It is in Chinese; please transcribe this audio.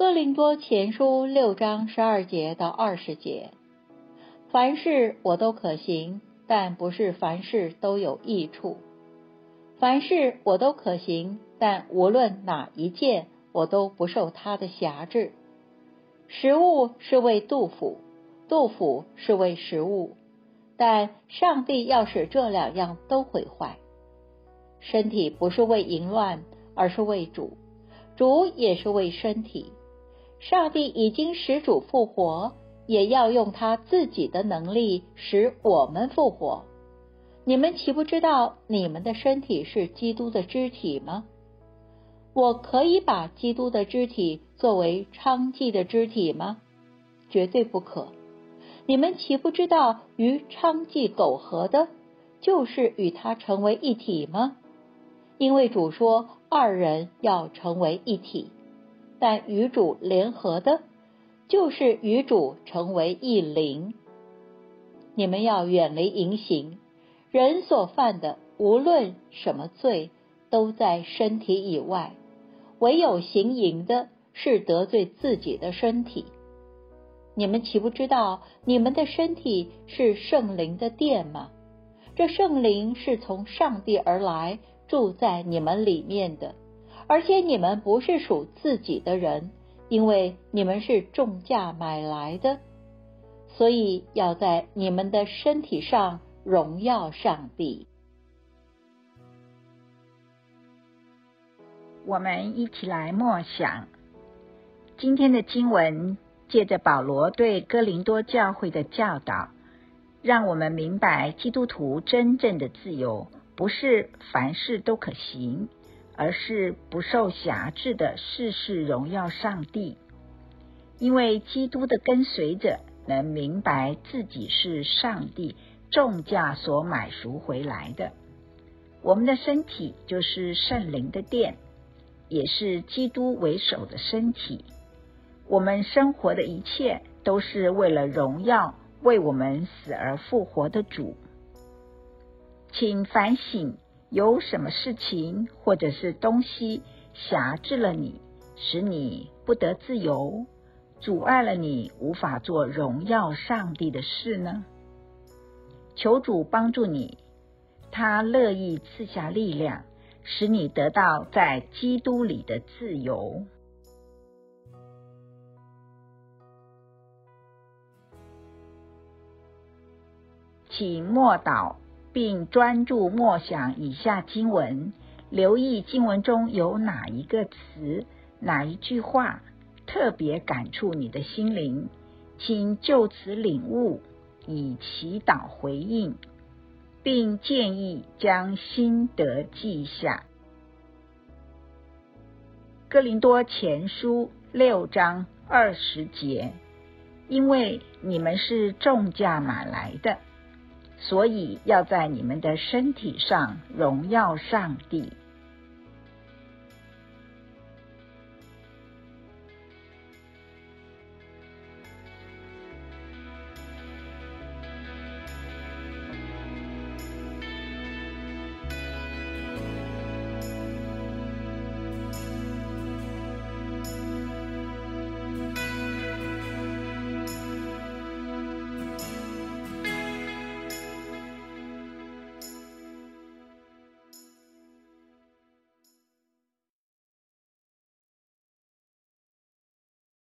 哥林多前书六章十二节到二十节，凡事我都可行，但不是凡事都有益处；凡事我都可行，但无论哪一件，我都不受他的辖制。食物是为杜甫，杜甫是为食物，但上帝要使这两样都毁坏。身体不是为淫乱，而是为主；主也是为身体。上帝已经使主复活，也要用他自己的能力使我们复活。你们岂不知道你们的身体是基督的肢体吗？我可以把基督的肢体作为娼妓的肢体吗？绝对不可。你们岂不知道与娼妓苟合的，就是与他成为一体吗？因为主说二人要成为一体。但与主联合的，就是与主成为一灵。你们要远离淫行，人所犯的无论什么罪，都在身体以外；唯有行淫的，是得罪自己的身体。你们岂不知道你们的身体是圣灵的殿吗？这圣灵是从上帝而来，住在你们里面的。而且你们不是属自己的人，因为你们是重价买来的，所以要在你们的身体上荣耀上帝。我们一起来默想今天的经文，借着保罗对哥林多教会的教导，让我们明白基督徒真正的自由，不是凡事都可行。而是不受辖制的世事荣耀上帝，因为基督的跟随者能明白自己是上帝重价所买赎回来的。我们的身体就是圣灵的殿，也是基督为首的身体。我们生活的一切都是为了荣耀为我们死而复活的主。请反省。有什么事情或者是东西辖制了你，使你不得自由，阻碍了你无法做荣耀上帝的事呢？求主帮助你，他乐意赐下力量，使你得到在基督里的自由。请默祷。并专注默想以下经文，留意经文中有哪一个词、哪一句话特别感触你的心灵，请就此领悟，以祈祷回应，并建议将心得记下。哥林多前书六章二十节，因为你们是重价买来的。所以要在你们的身体上荣耀上帝。